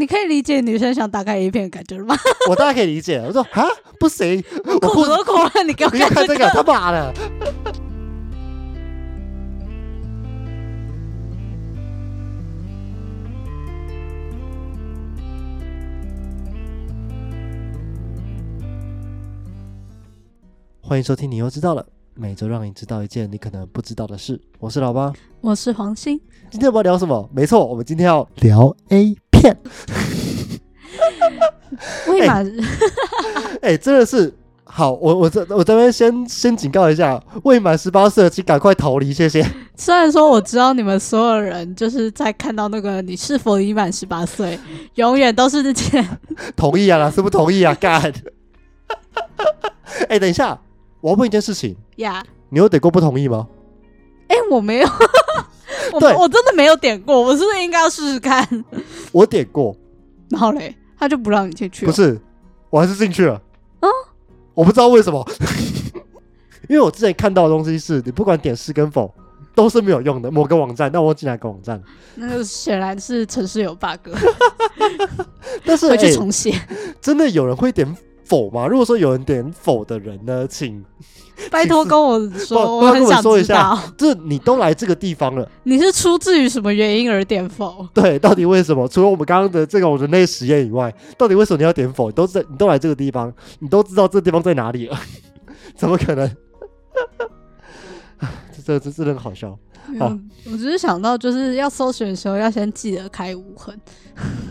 你可以理解女生想打开 A 片的感觉了吗？我大概可以理解。我说啊，不行，我裤子口都口了，你给我看这个，他妈的！欢迎收听，你又知道了。每周让你知道一件你可能不知道的事。我是老八，我是黄鑫，今天我们要聊什么？没错，我们今天要聊 A 片。未满 哎、真的是好，我我这我这边先先警告一下，未满十八岁的请赶快逃离，谢谢。虽然说我知道你们所有人就是在看到那个你是否已满十八岁，永远都是这件同意啊，老师不同意啊，干。哎、等一下，我要问一件事情，呀。你有得过不同意吗？哎、我没有，我对我真的没有点过，我是不是应该要试试看？我点过，然后嘞，他就不让你进去了，不是，我还是进去了。哦我不知道为什么，因为我之前看到的东西是你不管点是跟否都是没有用的，某个网站，那我进哪个网站？那个显然是城市有 bug，但是、回去哎重写。真的有人会点否吗？如果说有人点否的人呢，请 拜托跟我不说，我很想说一下知道就是你都来这个地方了。你是出自于什么原因而点否？对，到底为什么？除了我们刚刚的这种人类实验以外，到底为什么你要点否？你都在，你都来这个地方，你都知道这地方在哪里了，怎么可能？这这这真的很好笑好，我只是想到就是要搜寻的时候要先记得开无痕。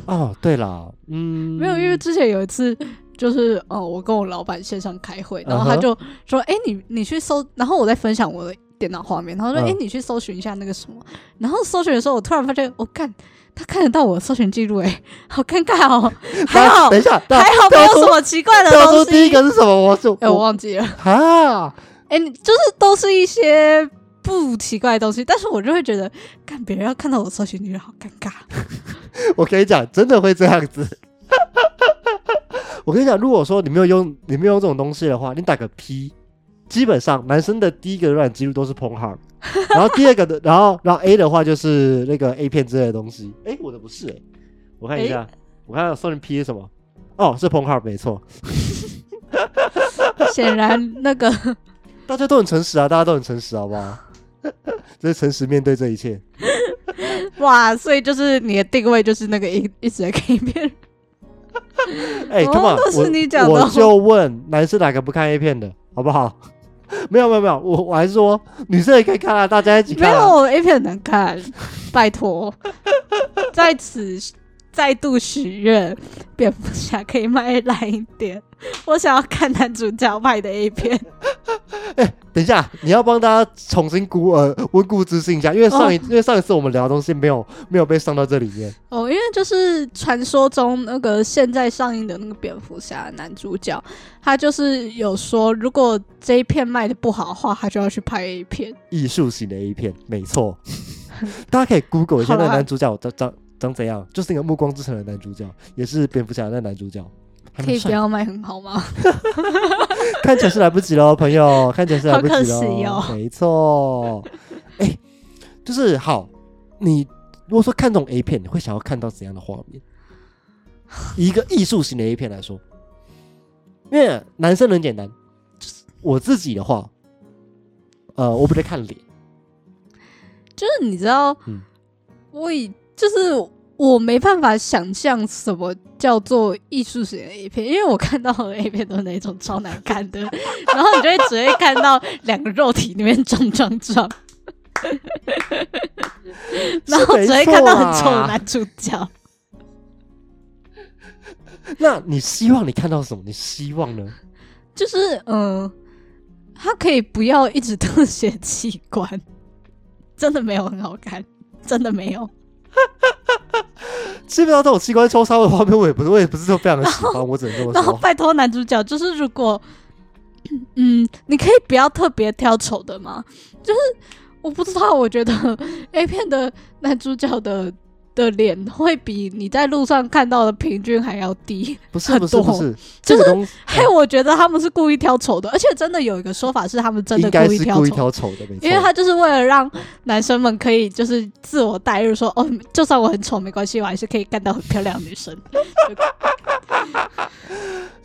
哦。对啦，嗯，没有，因为之前有一次。就是哦，我跟我老板线上开会，然后他就说：“哎、你你去搜。”然后我在分享我的电脑画面，然后说：“哎、嗯你去搜寻一下那个什么。”然后搜寻的时候，我突然发现，我、看他看得到我搜寻记录，哎，好尴尬哦。还好等一下，还好没有什么奇怪的东西。出第一个是什么？我就哎、我忘记了。啊，哎、你就是都是一些不奇怪的东西，但是我就会觉得，看别人要看到我搜寻记录，好尴尬。我跟你讲，真的会这样子。我跟你讲，如果说你没有用你没有用这种东西的话，你打个 P，基本上男生的第一个浏览记录都是碰号，然后第二个的，然后然后 A 的话就是那个 A 片之类的东西。哎，我的不是哎、我看一下，我看送你 P 是什么？哦，是碰号，没错。显然那个 大家都很诚实啊，大家都很诚实，好不好？就是诚实面对这一切。哇，所以就是你的定位就是那个一一直在看一遍。哎、哦 c o m e on，都是你讲的哦我就问男生哪个不看 A 片的，好不好？没有没有没有，我我还是说女生也可以看啊，大家一起没看、啊。有 A 片很难看，拜托，在此再度许愿，蝙蝠侠可以卖烂一点。我想要看男主角拍的 A 片。等一下，你要帮大家重新估呃温故知新一下，因为上一、因为上一次我们聊的东西没有没有被上到这里面。哦，因为就是传说中那个现在上映的那个蝙蝠侠男主角，他就是有说，如果这一片卖的不好的话，他就要去拍 A 片。艺术型的 A 片，没错，大家可以 Google 一下那个男主角长长长怎样，就是那个《暮光之城》的男主角，也是蝙蝠侠的那男主角，还可以不要卖很好吗？看起来是来不及喽，朋友，看起来是来不及好喽。可惜哦没错，哎、就是好，你如果说看这种 A 片，你会想要看到怎样的画面？以一个艺术型的 A 片来说，因为男生很简单，就是我自己的话，呃，我比较看脸，就是你知道，嗯我以就是我没办法想象什么叫做艺术型的 A 片，因为我看到的 A 片都是那种超难看的，然后你就会只会看到两个肉体里面撞撞撞，然后只会看到很丑的男主角。那你希望你看到什么？你希望呢？就是嗯、呃他可以不要一直特写器官，真的没有很好看，真的没有。基本上这种机关抽杀的画面，我也不是，我也不是说非常的喜欢，我只能这么说。然后拜托男主角，就是如果，嗯，你可以不要特别挑丑的吗？就是我不知道，我觉得 A 片的男主角的的脸会比你在路上看到的平均还要低，不是不是不多是，就是这个东西害我觉得他们是故意挑丑的，而且真的有一个说法是他们真的故意挑丑。故意挑丑的，因为他就是为了让男生们可以就是自我代入说，哦，就算我很丑没关系，我还是可以干到很漂亮的女生。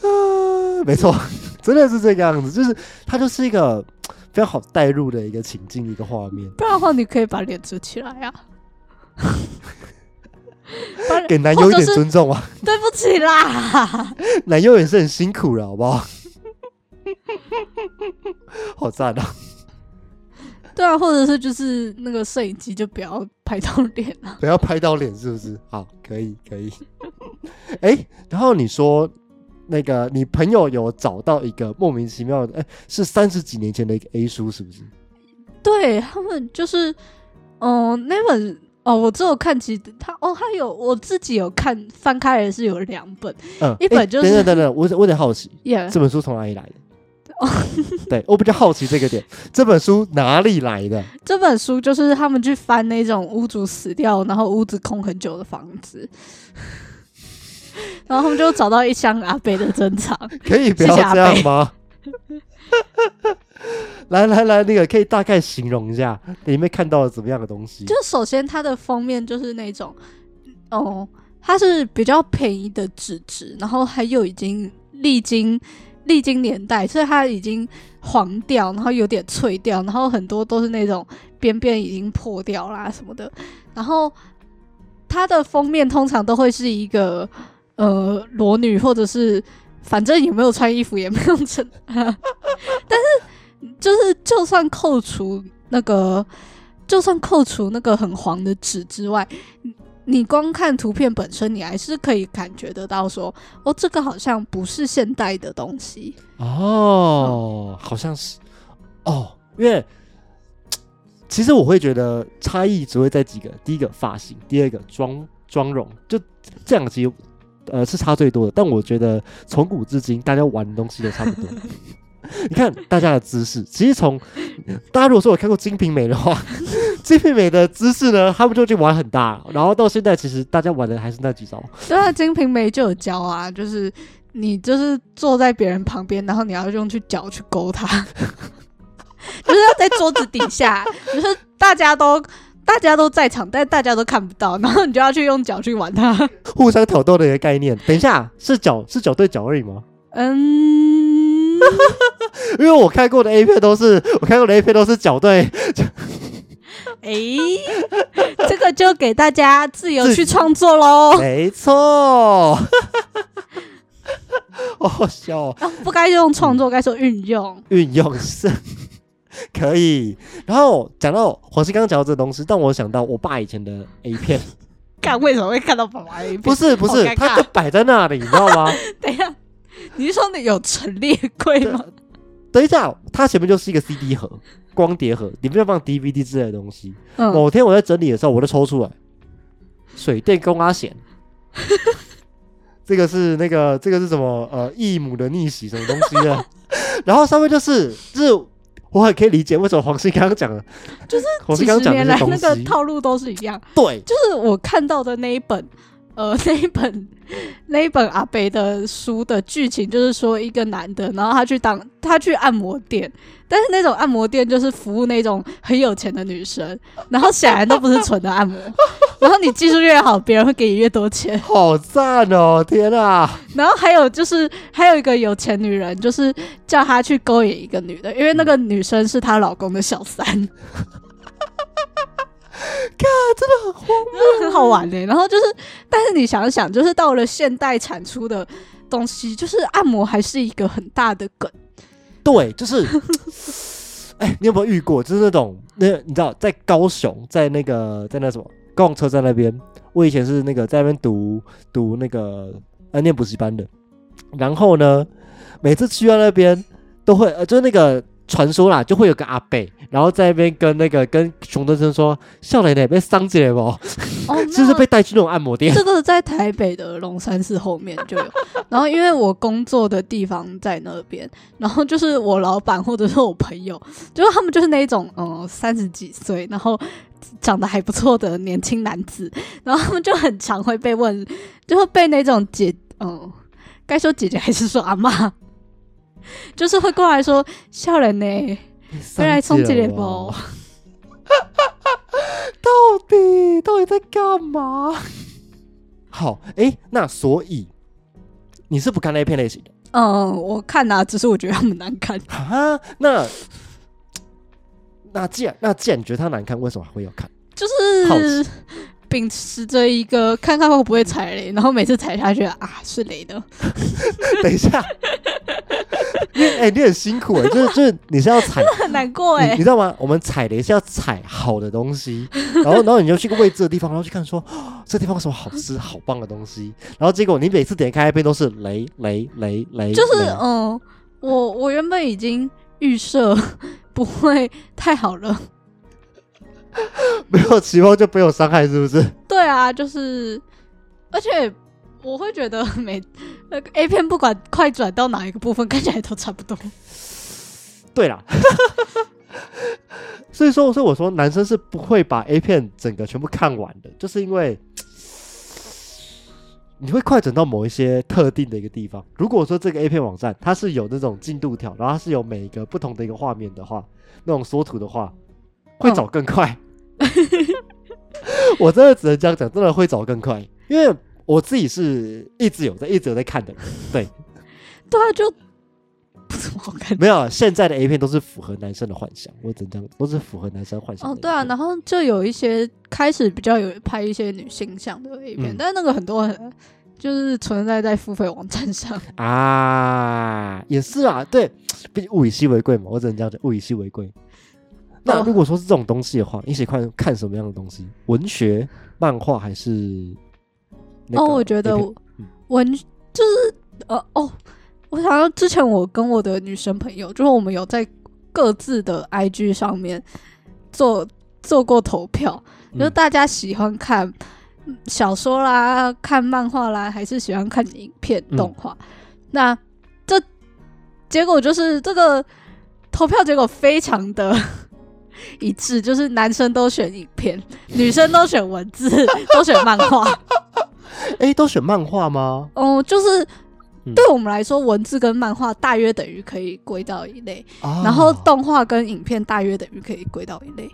呃，没错，真的是这个样子，就是他就是一个非常好代入的一个情境，一个画面，不然的话，你可以把脸遮起来啊。把给男友一点尊重啊，对不起啦，男友也是很辛苦了，好不好？好赞啊！对啊，或者是就是那个摄影机就不要拍到脸啊。不要拍到脸，是不是？好，可以，可以。哎、然后你说那个你朋友有找到一个莫名其妙的，哎、是三十几年前的一个 A 书，是不是？对他们就是，嗯、那本哦，我只有看其他哦，他有我自己有看翻开来是有两本，嗯，一本就是等等等等，我我有点好奇，耶、这本书从哪里来的？哦 对我比较好奇这个点，这本书哪里来的？这本书就是他们去翻那种屋主死掉，然后屋子空很久的房子，然后他们就找到一箱阿北的珍藏。可以不要这样吗？来来来，那个可以大概形容一下里面看到了怎么样的东西？就首先它的封面就是那种，哦，它是比较便宜的纸质，然后还有已经历经历经年代，所以它已经黄掉，然后有点脆掉，然后很多都是那种边边已经破掉啦什么的。然后它的封面通常都会是一个呃裸女，或者是反正有没有穿衣服也没有穿，但是就是就算扣除那个。就算扣除那个很黄的纸之外，你你光看图片本身，你还是可以感觉得到说，哦，这个好像不是现代的东西。哦，好像是哦，因为其实我会觉得差异只会在几个，第一个发型，第二个妆妆容，就这两个其实呃是差最多的。但我觉得从古至今，大家玩的东西都差不多。你看大家的姿势，其实从大家如果说有看过《金瓶梅》的话，《金瓶梅》的姿势呢，他们就已经玩很大，然后到现在其实大家玩的还是那几招。对啊，《金瓶梅》就有教啊，就是你就是坐在别人旁边，然后你要用去脚去勾他，就是要在桌子底下，就是大家都大家都在场，但大家都看不到，然后你就要去用脚去玩它。互相挑逗的一个概念。等一下，是脚是脚对脚而已吗？嗯，因为我看过的 A 片都是我看过的 A 片都是脚对，诶，这个就给大家自由去创作喽。没错。好好笑哦，啊，不该用创作，该说运用。运用是可以。然后讲到黄鑫刚刚讲到这个东西，但我想到我爸以前的 A 片，看为什么会看到爸爸 A 片？不是不是好，尴尬它就摆在那里，你知道吗？等一下，你是说你有陈列柜吗？等一下，它前面就是一个 CD 盒、光碟盒，里面要放 DVD 之类的东西。嗯，某天我在整理的时候，我就抽出来，水电工阿贤，这个是那个这个是什么？呃，义母的逆袭什么东西的？然后上面就是就是我很可以理解为什么黄鑫刚刚讲的，就是几十年来那个套路都是一样，对，就是我看到的那一本。呃，那一本那一本阿北的书的剧情就是说，一个男的，然后他去当他去按摩店，但是那种按摩店就是服务那种很有钱的女生，然后显然都不是纯的按摩，然后你技术越好，别人会给你越多钱。好赞哦！天啊，然后还有就是还有一个有钱女人，就是叫他去勾引一个女的，因为那个女生是她老公的小三，真的很荒谬很好玩呢、然后就是，但是你想想，就是到了现代产出的东西，就是按摩还是一个很大的梗。对，就是，哎、你有没有遇过？就是那种那你知道，在高雄，在那个在那什么高雄车站那边，我以前是那个在那边读读那个呃念补习班的，然后呢，每次去到那边都会呃，就是那个传说啦，就会有个阿贝，然后在那边跟那个跟熊德生说：“笑奶奶被伤起来不？哦，就是被带去那种按摩店？” 这个在台北的龙山寺后面就有。然后因为我工作的地方在那边，然后就是我老板或者是我朋友，就是他们就是那种嗯三十几岁，然后长得还不错的年轻男子，然后他们就很常会被问，就会被那种姐嗯，该说姐姐还是说阿妈？就是会过来说笑人呢，回来充几点包？到底到底在干嘛？好，哎，那所以你是不看 A 片类型的？嗯，我看啊，只是我觉得他们难看 啊。那那既然那既然你觉得他难看，为什么还会要看？就是秉持着一个看看会不会踩雷，然后每次踩下去啊是雷的。等一下。你哎，你很辛苦哎，就是就是你是要踩，很难过哎，你知道吗？我们踩雷是要踩好的东西，然后然后你就去个未知的地方，然后去看说这地方有什么好吃、好棒的东西，然后结果你每次点开一片都是雷雷雷雷，就是嗯，我我原本已经预设不会太好了，没有期望就没有伤害，是不是？对啊，就是而且。我会觉得 每那个 A 片不管快转到哪一个部分，看起来都差不多。对啦，所以说，所以我说，男生是不会把 A 片整个全部看完的，就是因为你会快转到某一些特定的一个地方。如果说这个 A 片网站它是有那种进度条，然后它是有每一个不同的一个画面的话，那种缩图的话，会找更快。我真的只能这样讲，真的会找更快，因为。我自己是一直有在一直有在看的，对，对啊，就不怎么好看。没有，现在的 A 片都是符合男生的幻想，我只能讲都是符合男生幻想。哦，对啊，然后就有一些开始比较有拍一些女性向的 A 片，但是那个很多就是存在在付费网站上啊，也是啊，对，毕竟物以稀为贵嘛，我只能这样讲，物以稀为贵。那如果说是这种东西的话，你喜欢看什么样的东西？文学、漫画还是？哦，我觉得文就是呃哦，我想到之前我跟我的女生朋友，就是我们有在各自的 IG 上面做做过投票，就是大家喜欢看小说啦、看漫画啦，还是喜欢看影片动画？那这结果就是这个投票结果非常的 一致，就是男生都选影片，女生都选文字，都选漫画。哎，都选漫画吗？哦，就是对我们来说，文字跟漫画大约等于可以归到一类，然后动画跟影片大约等于可以归到一类。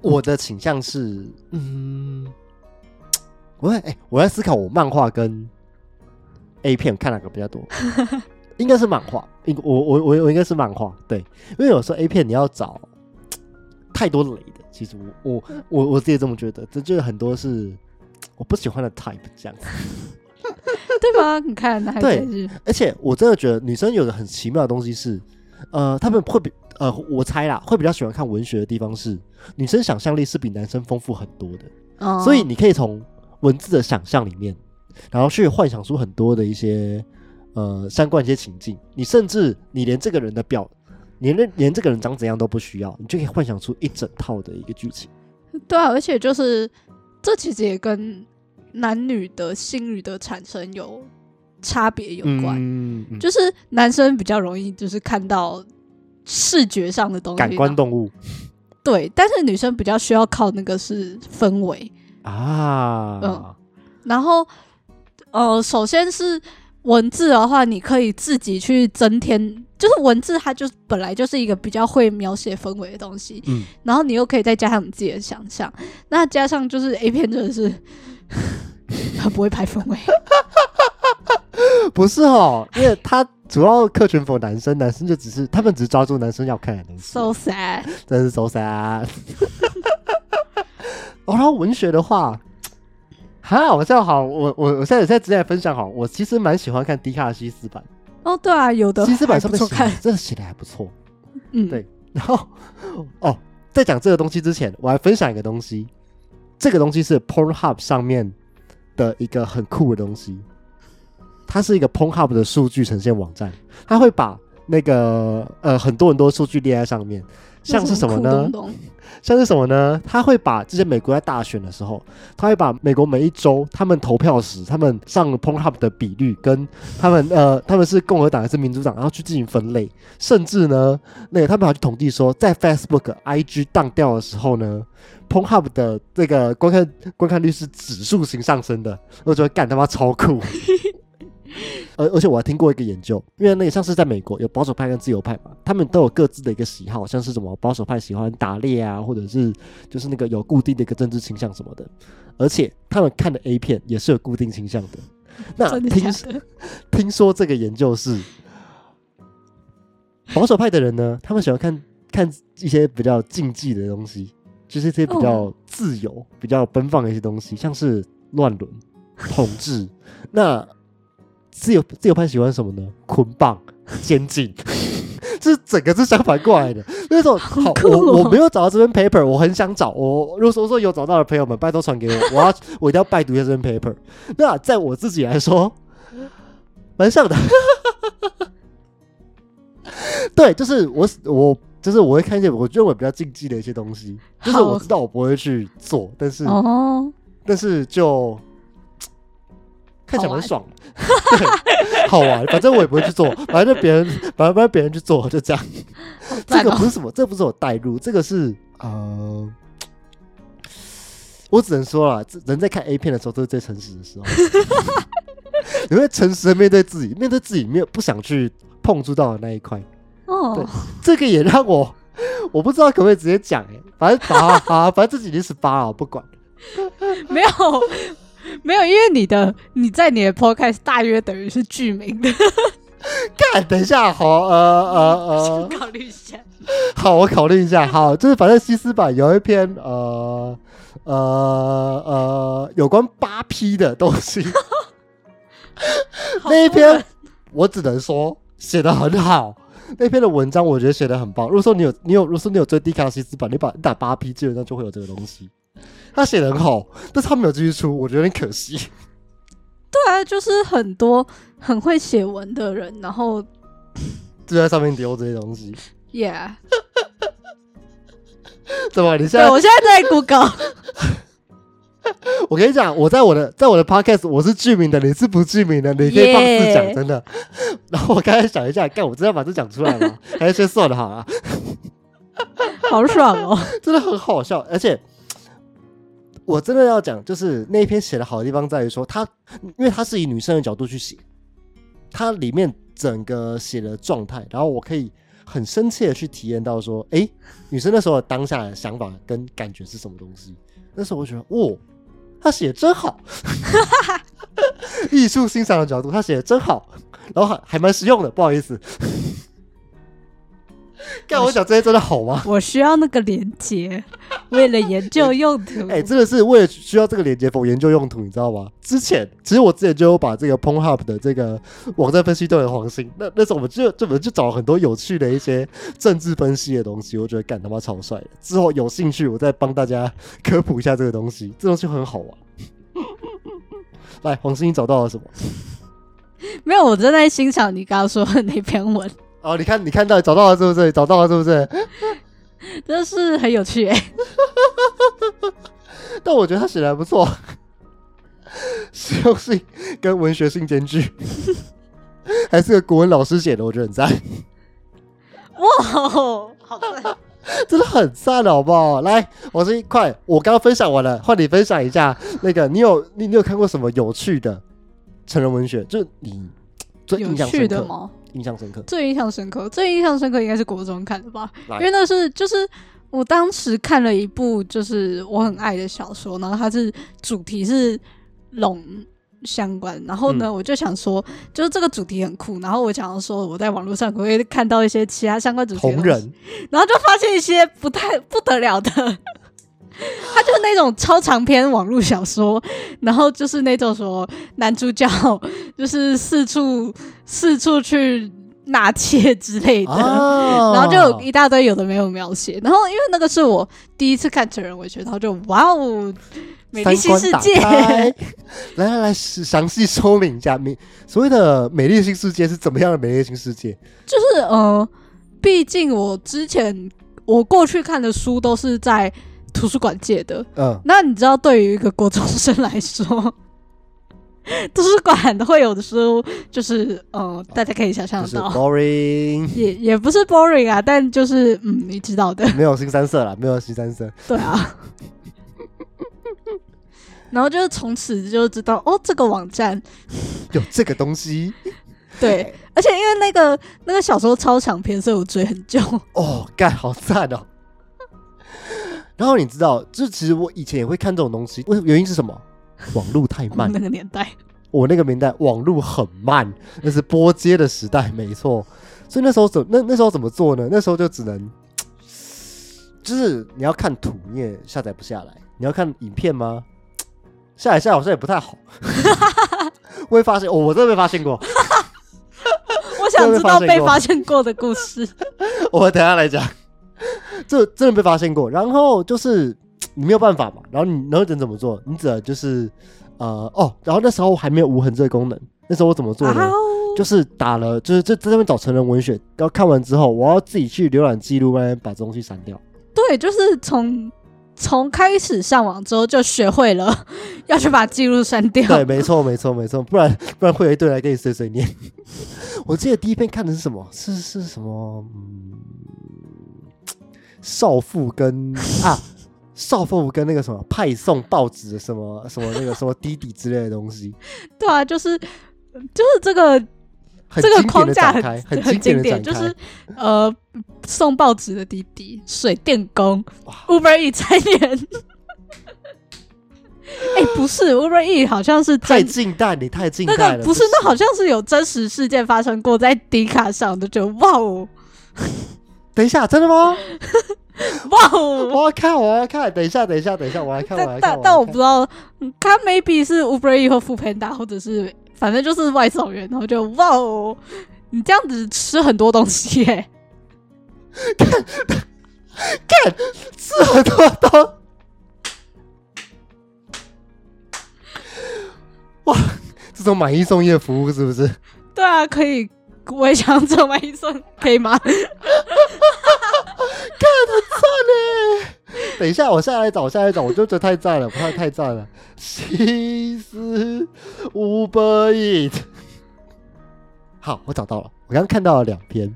我的倾向是，嗯，我在哎，我在思考，我漫画跟 A 片看哪个比较多？应该是漫画，应我我我我应该是漫画，对，因为有时候 A 片你要找太多雷的，其实我我我我自己这么觉得，这就是很多是。我不喜欢的 type 这样子，对吗？你看，对，而且我真的觉得女生有个很奇妙的东西是，呃，他们会比呃，我猜啦，会比较喜欢看文学的地方是，女生想象力是比男生丰富很多的，所以你可以从文字的想象里面，然后去幻想出很多的一些呃相关一些情境，你甚至你连这个人的表，连连连这个人长怎样都不需要，你就可以幻想出一整套的一个剧情。对啊，而且就是。这其实也跟男女的性欲的产生有差别有关，就是男生比较容易就是看到视觉上的东西，感官动物。对，但是女生比较需要靠那个是氛围。啊，嗯，然后呃，首先是文字的话，你可以自己去增添。就是文字，它就本来就是一个比较会描写氛围的东西，嗯，然后你又可以再加上你自己的想象，那加上就是 A 片真的是，他不会拍氛围，不是哦，因为他主要客群否男生，男生就只是他们只是抓住男生要看的东西，so sad，真是 so sad。哦，然后文学的话，哈，我这样好，我我我现在现在直接分享好，我其实蛮喜欢看迪卡西斯版。哦，对啊，有的西斯版上面写真的写的还不错，嗯，对。然后哦，在讲这个东西之前，我还分享一个东西，这个东西是 Pornhub 上面的一个很酷的东西，它是一个 Pornhub 的数据呈现网站，它会把那个呃很多很多数据列在上面，像是什么呢像是什么呢？他会把这些美国在大选的时候，他会把美国每一周他们投票时他们上 Pornhub 的比率跟他们呃他们是共和党还是民主党，然后去进行分类，甚至呢，那个他们还去统计说，在 Facebook、IG 当掉的时候呢，Pornhub 的这个观看观看率是指数型上升的，我觉得干他妈超酷。而而且我还听过一个研究，因为那个像是在美国有保守派跟自由派嘛，他们都有各自的一个喜好，像是什么保守派喜欢打猎啊，或者是就是那个有固定的一个政治倾向什么的，而且他们看的 A 片也是有固定倾向的。那听？听说这个研究是保守派的人呢，他们喜欢看看一些比较禁忌的东西，就是一些比较哦自由、比较奔放的一些东西，像是乱伦、统治。那自由自由派喜欢什么呢？捆绑、监禁。这整个是相反过来的。那种好，我我没有找到这篇 paper，我很想找。我如果说说有找到的朋友们，拜托传给我，我要我一定要拜读一下这篇 paper。那在我自己来说，蛮像的。对，就是我我就是我会看一些我认为比较禁忌的一些东西，就是我知道我不会去做，但是、哦，但是就看起来好玩蛮爽的，对，好玩。反正我也不会去做，反正就别人反正反正别人去做，就这样。这个不是什么，这不是我带入，这个是呃，我只能说啦，这人在看 A 片的时候都是最诚实的时候。你会诚实的面对自己，面对自己没有不想去碰触到的那一块。哦，这个也让我，我不知道可不可以直接讲哎、反正反正自己已经十八了，我不管。没有 没有，因为你的你在你的 podcast 大约等于是剧名的，看，等一下，好，呃呃呃，考虑一下。好，我考虑一下。好，就是反正西斯版有一篇呃呃呃有关八 P 的东西，那一篇我只能说写的很好。那篇的文章我觉得写的很棒。如果说你有你有，如果说你有追低卡西斯版，你把你打八 P，基本上就会有这个东西。他写的很好，但是他没有继续出，我觉得有点可惜。对啊，就是很多很会写文的人，然后就在上面丢这些东西，，yeah，怎么？你现在我现在在 Google，我跟你讲，我在我的在我的 podcast 我是剧名的，你是不剧名的，你可以放肆讲真的。然后我刚才想一下，干，我真的要把这讲出来吗？还是先算了好了，好爽哦！真的很好笑，而且我真的要讲，就是那一篇写的好的地方在于说，他因为他是以女生的角度去写，它里面整个写的状态，然后我可以很深切的去体验到说，诶，女生那时候当下的想法跟感觉是什么东西。那时候我觉得，哇，他写的真好，艺术欣赏的角度，他写的真好，然后还还蛮实用的，不好意思。干我讲这些真的好吗？我需要那个连接，为了研究用途。哎、真的是为了需要这个连接否研究用途，你知道吗？之前其实我之前就有把这个 Pornhub 的这个网站分析对了黄兴，那那时候我们就就我们就找了很多有趣的一些政治分析的东西，我觉得干他妈超帅的。之后有兴趣我再帮大家科普一下这个东西，这东西很好玩。来，黄兴，你找到了什么？没有，我正在欣赏你刚刚说的那篇文，哦，你看，你看到找到了是不是？找到了是不是？真的是很有趣哎、但我觉得他写的还不错，实用性跟文学性兼具，还是个国文老师写的，我觉得很赞。哇，好赞！真的很赞，好不好？来，我是快，我刚刚分享完了，换你分享一下那个，你有你你有看过什么有趣的成人文学？就是你最有印象深刻，趣的吗？印象深刻。最印象深刻，最印象深刻应该是国中看的吧，因为那是就是我当时看了一部就是我很爱的小说，然后它是主题是龙相关，然后呢，嗯。我就想说，就是这个主题很酷，然后我想要说我在网络上可以看到一些其他相关主题的同人，然后就发现一些不太不得了的，它就是那种超长篇网络小说，然后就是那种说男主角就是四处四处去纳妾之类的。啊然后就有一大堆有的没有描写，然后因为那个是我第一次看成人文学，然后就哇哦，美丽新世界开。来 来来，是详细说明一下美所谓的美丽新世界是怎么样的美丽新世界？就是呃，毕竟我之前我过去看的书都是在图书馆借的，嗯，那你知道，对于一个国中生来说，图书馆会有的书，就是呃，大家可以想象就是得到，boring，也也不是 boring 啊，但就是嗯，你知道的，没有新三色了，没有新三色。对啊。然后就是从此就知道哦，这个网站有这个东西对，而且因为那个那个小说超长篇，所以我追很久。哦，干好赞哦。然后你知道，这其实我以前也会看这种东西，为原因是什么？网络太慢那，个年代，我那个年代网络很慢，那是拨接的时代，没错。所以那时候怎那那时候怎么做呢？那时候就只能，就是你要看图，你也下载不下来；你要看影片吗？下载下来好像也不太好。我 会发现，哦，我真的被发现过。我想知道被被发现过发现过的故事。我等下来讲，这真的被发现过。然后就是你没有办法嘛，然后你然后能怎么做？你只能就是呃哦，然后那时候还没有无痕这个功能，那时候我怎么做呢？就是打了，就是在在那边找成人文学，然后看完之后，我要自己去浏览记录那边把这东西删掉。对，就是从从开始上网之后就学会了要去把记录删掉。对，没错，没错，没错，不然不然会有一堆人来跟你碎碎念。我记得第一篇看的是什么？是是什么？嗯，少妇跟啊，少妇跟那个什么派送报纸的什么什么那个什么滴滴之类的东西，对啊，就是就是这个这个框架很，很很经典。就是呃送报纸的滴滴、水电工、Uber E 餐员。哎、不是 Uber E，好像是太近代，你太近那代了。个不是，那好像是有真实事件发生过在迪卡上的，就哇哦等一下，真的吗？哇哦！我要看，我要看。等一下，等一下，等一下，我来看，我来看。但但但我不知道，嗯他 maybe 是 Uber E 或 f o o Panda，或者是反正就是外送员，然后就哇哦，你这样子吃很多东西耶、是很多东。哇，这种买一送一的服务是不是？对啊，可以，我也想做买一送，可以吗？等一下，我下来找，我下来找，我就觉得太赞了我，太太赞了。西斯五百亿。好，我找到了，我刚刚看到了两篇，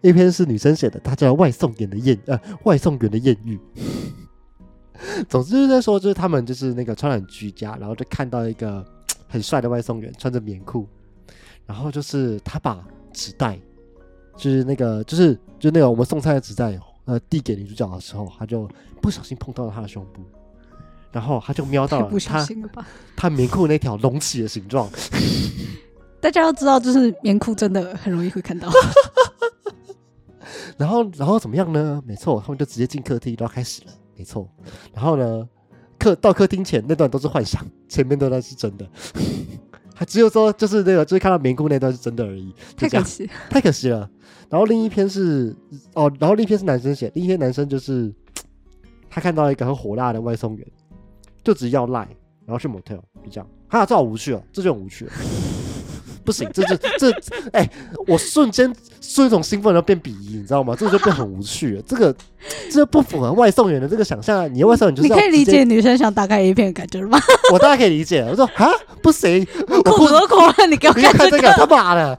一篇是女生写的，她叫外送员的艳呃外送员的艳遇。总之就是在说，就是他们就是那个穿得很居家，然后就看到一个很帅的外送员穿着棉裤，然后就是他把纸袋，就是那个就是就那个我们送菜的纸袋，呃递给女主角的时候，他就不小心碰到了她的胸部，然后他就瞄到了她心了吧？她棉裤那条隆起的形状，大家要知道，就是棉裤真的很容易会看到。然后然后怎么样呢？没错，他们就直接进客厅，然后开始了，没错。然后呢，客到客厅前那段都是幻想，前面那段是真的。还只有说就是那个，就是看到棉裤那段是真的而已，太可惜，太可惜了。然后另一篇是哦，然后另一篇是男生写，另一篇男生就是他看到一个很火辣的外送员，就只要赖，然后去 motel，就这样。哈，这好无趣哦，这就很无趣了。不行，这这这，哎、我瞬间瞬种兴奋，然后变鄙夷，你知道吗？这个就变很无趣了。这个这不符合外送员的这个想象啊！你的外送员就是你可以理解女生想打开 A 片感觉吗？我大概可以理解。我说啊，不行，我裤子都脱了，你给我看这看这个，他。妈的，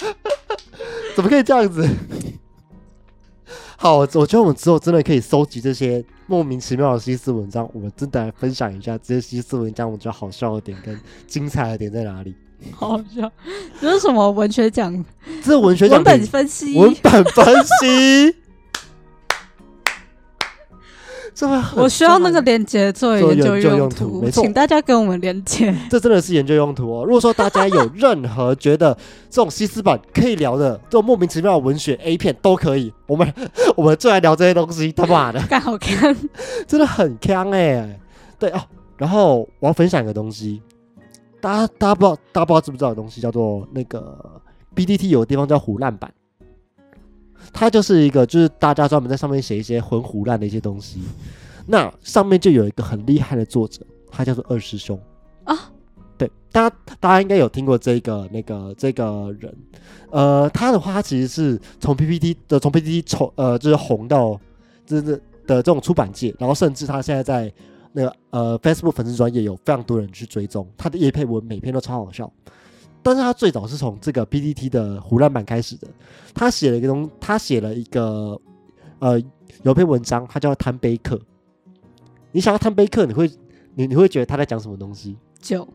怎么可以这样子？好，我觉得我们之后真的可以收集这些莫名其妙的西斯文章，我们真的来分享一下这些西斯文章，我觉得好笑的点跟精彩的点在哪里？好 好笑，这是什么文学奖？这是文学奖文本分析。文本分析，这么很我需要那个赞链接作为做研究用用途，途没错请大家给我们链接。这真的是研究用途哦。如果说大家有任何觉得这种西斯版可以聊的，这种莫名其妙的文学 A 片都可以，我们我们就来聊这些东西。他妈的，干好看，真的很强哎、对哦，然后我要分享一个东西，大家大家不知道，大家不知道知不知道的东西叫做那个 BDT 有个地方叫胡烂版，它就是一个就是大家专门在上面写一些混胡烂的一些东西。那上面就有一个很厉害的作者，他叫做二师兄啊。对，大家大家应该有听过这个那个这个人，呃，他的话，他其实是从 PPT 的从 PPT 从呃就是红到真的的这种出版界，然后甚至他现在在那个呃 Facebook 粉丝专业有非常多人去追踪他的叶配文，每篇都超好笑。但是他最早是从这个 PPT 的胡乱版开始的，他写了一个东，他写了一个呃有篇文章，他叫贪杯客。你想要贪杯客，你会你你会觉得他在讲什么东西？酒。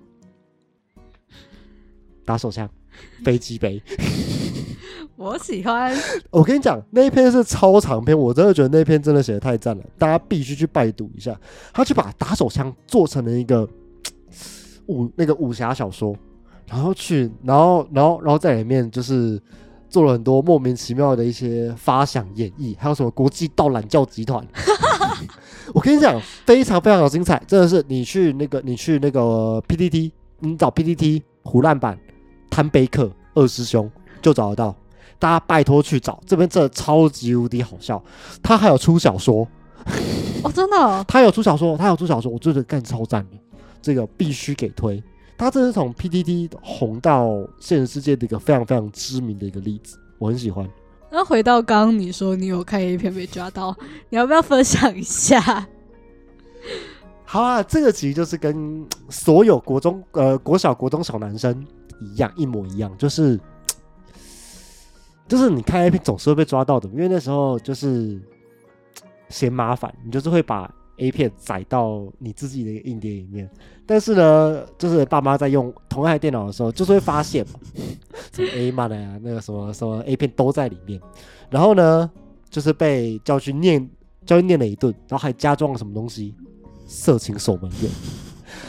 打手枪，飞机杯。我喜欢。我跟你讲，那一篇是超长篇，我真的觉得那篇真的写的太赞了，大家必须去拜读一下。他去把打手枪做成了一个 武那个武侠小说，然后去，然后，然后，然后在里面就是做了很多莫名其妙的一些发想演绎，还有什么国际盗懒教集团。我跟你讲，非常非常的精彩，真的是你去那个，你去那个 PPT，你找 PPT 胡乱版。贪杯客二师兄就找得到，大家拜托去找，这边真的超级无敌好笑。他还有出小说，哦，真的，他有出小说，他有出小说，我觉得干超赞的，这个必须给推。他这是从 PDD 红到现实世界的一个非常非常知名的一个例子，我很喜欢。那回到刚刚你说你有看 A 片被抓到，你要不要分享一下？好啊，这个其实就是跟所有国中呃国小国中小男生。一样，一模一样，就是，就是你看 A 片总是会被抓到的，因为那时候就是嫌麻烦，你就是会把 A 片载到你自己的一个硬碟里面。但是呢，就是爸妈在用同一台电脑的时候，就是会发现嘛，什么 A 漫的呀，那个什么什么 A 片都在里面。然后呢，就是被叫去念，叫去念了一顿，然后还加装了什么东西，色情守门员。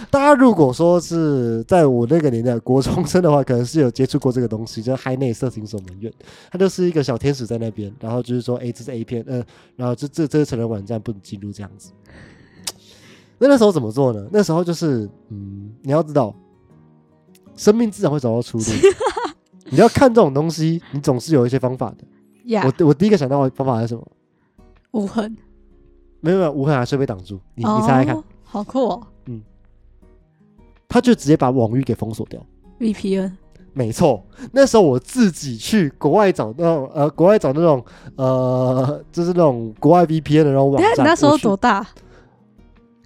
大家如果说是在我那个年代国中生的话，可能是有接触过这个东西，叫嗨内色情守门员。他就是一个小天使在那边，然后就是说，哎，这是 A 片，嗯，然后这这这是成人网站不能进入这样子。那那时候怎么做呢？那时候就是，嗯，你要知道，生命自然会找到出路。你要看这种东西，你总是有一些方法的。我我第一个想到的方法是什么？无痕。没有没有，无痕还是被挡住。你你猜猜看。好酷哦。他就直接把网域给封锁掉，VPN。没错，那时候我自己去国外找那种呃，国外找那种呃，就是那种国外 VPN 的那种网站。你那时候多大？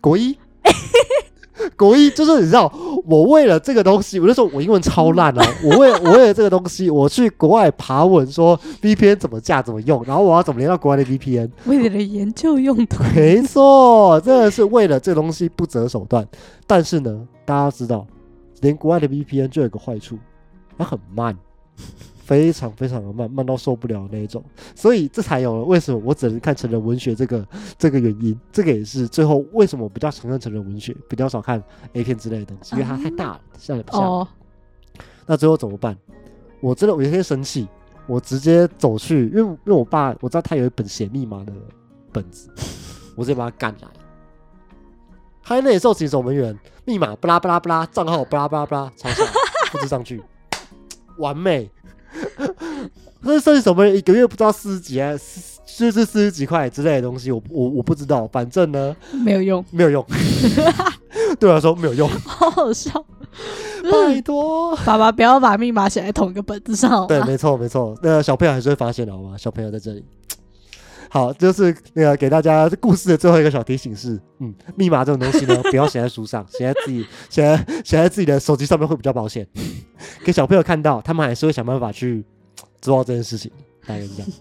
国一。国一就是你知道，我为了这个东西，我就说我英文超烂啊！我为我为了这个东西，我去国外爬文说 VPN 怎么架怎么用，然后我要怎么连到国外的 VPN，为了研究用途。没错，真的是为了这东西不择手段。但是呢，大家知道，连国外的 VPN 就有个坏处，它很慢。非常非常的慢，慢到受不了那一种，所以这才有了为什么我只能看成人文学这个这个原因。这个也是最后为什么我比较常看成人文学，比较少看 A 片之类的东西，因为它太大了，像也不像。那最后怎么办？我真的我有些生气，我直接走去，因为因为我爸我知道他有一本写密码的本子，我直接把他赶来。他那里受请守门员，密码巴拉巴拉巴拉，账号巴拉巴拉巴拉，抄下来复制上去，完美。那设计什么？一个月不知道四十几啊，就是四十几块之类的东西，我我我不知道。反正呢，没有用，没有用。对我来说没有用，好好笑。拜托，爸爸不要把密码写在同一个本子上。对，没错没错。那小朋友还是会发现的，好吗？小朋友在这里。好，就是那个给大家故事的最后一个小提醒是，嗯，密码这种东西呢，不要写在书上，写在自己写在写在自己的手机上面会比较保险。给小朋友看到，他们还是会想办法去做到这件事情。大概是这样。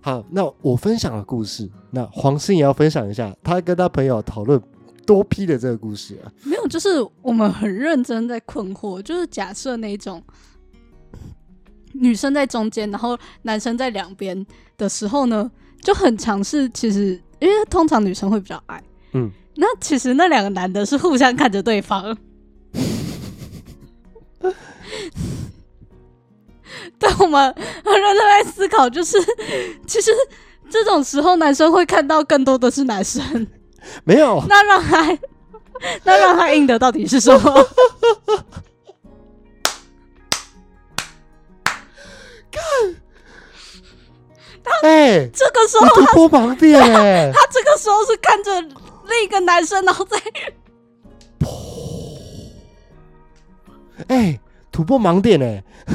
好，那我分享了故事，那黄鑫也要分享一下他跟他朋友讨论多批的这个故事啊。没有，就是我们很认真在困惑，就是假设那种女生在中间，然后男生在两边的时候呢？就很尝试，其实因为通常女生会比较矮，嗯，那其实那两个男的是互相看着对方，但我们很认真在思考，就是其实这种时候男生会看到更多的是男生，没有，那让他那让他硬的到底是什么？看。哎，这个时候突破盲点哎，他这个时候是看着另一个男生，然后在 哎、突破盲点哎、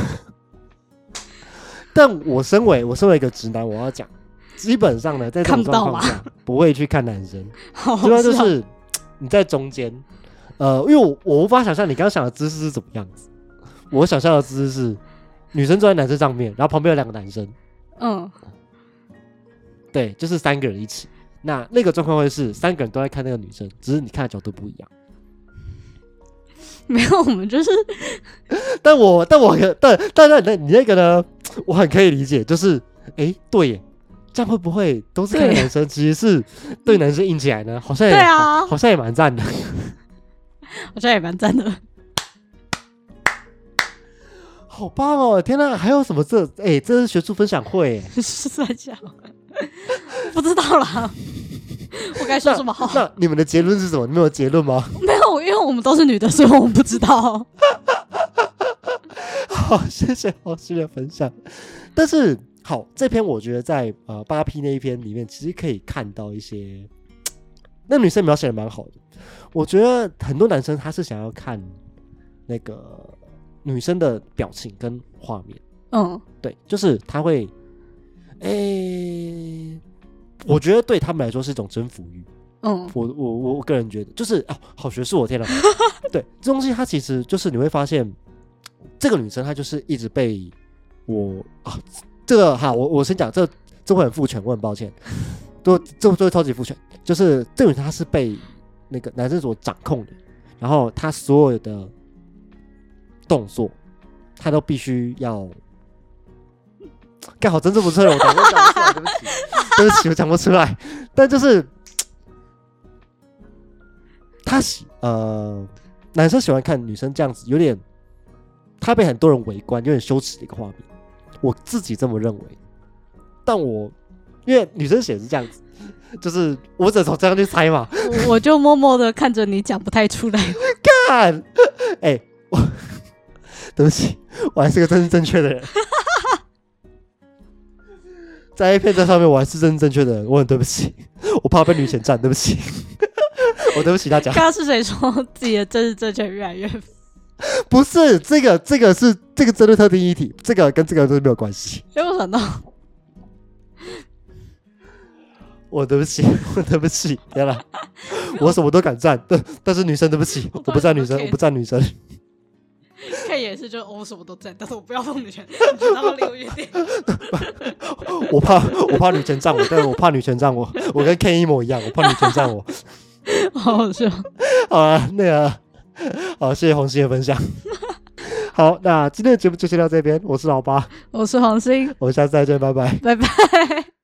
但我身为我身为一个直男，我要讲，基本上呢，在这种看不到状况下，不会去看男生，主要就是你在中间，呃，因为我我无法想象你刚刚想的姿势是怎么样子。我想象的姿势是女生坐在男生上面，然后旁边有两个男生，嗯，对，就是三个人一起。那那个状况会是三个人都在看那个女生，只是你看的角度不一样。没有，我们就是 但我但我可但但但那你那个呢，我很可以理解，就是诶，对耶，这样会不会都是看对男生，其实是对男生硬起来呢？好像也对啊好好像也蛮赞的。好像也蛮赞的。好棒哦！天哪，还有什么这？哎、这是学术分享会耶。是在讲，不知道啦，我该说什么好？那你们的结论是什么？你们有结论吗？没有，因为我们都是女的，所以我们不知道。好，谢谢老师的分享。但是好，这篇我觉得在呃八 P 那一篇里面，其实可以看到一些，那女生描写的蛮好的。我觉得很多男生他是想要看那个女生的表情跟画面，嗯对，就是他会，诶、我觉得对他们来说是一种征服欲。嗯我我我个人觉得，就是啊，好学术，我天哪！对，这东西它其实就是你会发现，这个女生她就是一直被我啊，这个哈，我我先讲，这这会很父权，我很抱歉，都这这会超级父权，就是这个女生她是被那个男生所掌控的，然后她所有的动作，她都必须要。干好，真正不错，我讲我讲不出来，对不起，对不起，我讲不出来。但就是他喜呃，男生喜欢看女生这样子，有点他被很多人围观，有点羞耻的一个画面。我自己这么认为，但我因为女生写是这样子，就是我只能从这样去猜嘛。我我就默默的看着你讲不太出来。干，哎、我 对不起，我还是个真正正确的人。在 A 片这上面，我还是真正正确的人，我很对不起，我怕被女权占，对不起，我对不起大家。刚刚是谁说自己的政治正确越来越？不是这个，这个是这个针对特定议题，这个跟这个都没有关系。因为我想到，我对不起，我对不起，天了，我什么都敢站，但但是女生对不起，我不站女生，我不站女生。看也是，就哦我什么都在，但是我不要碰女权，你知道吗？离我远点。我怕我怕女权占我，但是我怕女权占我，我跟 Ken 一模一样，我怕女权占我。好好笑。好啊，那个好，谢谢红心的分享。好，那今天的节目就先到这边，我是老八，我是黄鑫，我们下次再见，拜拜。拜拜。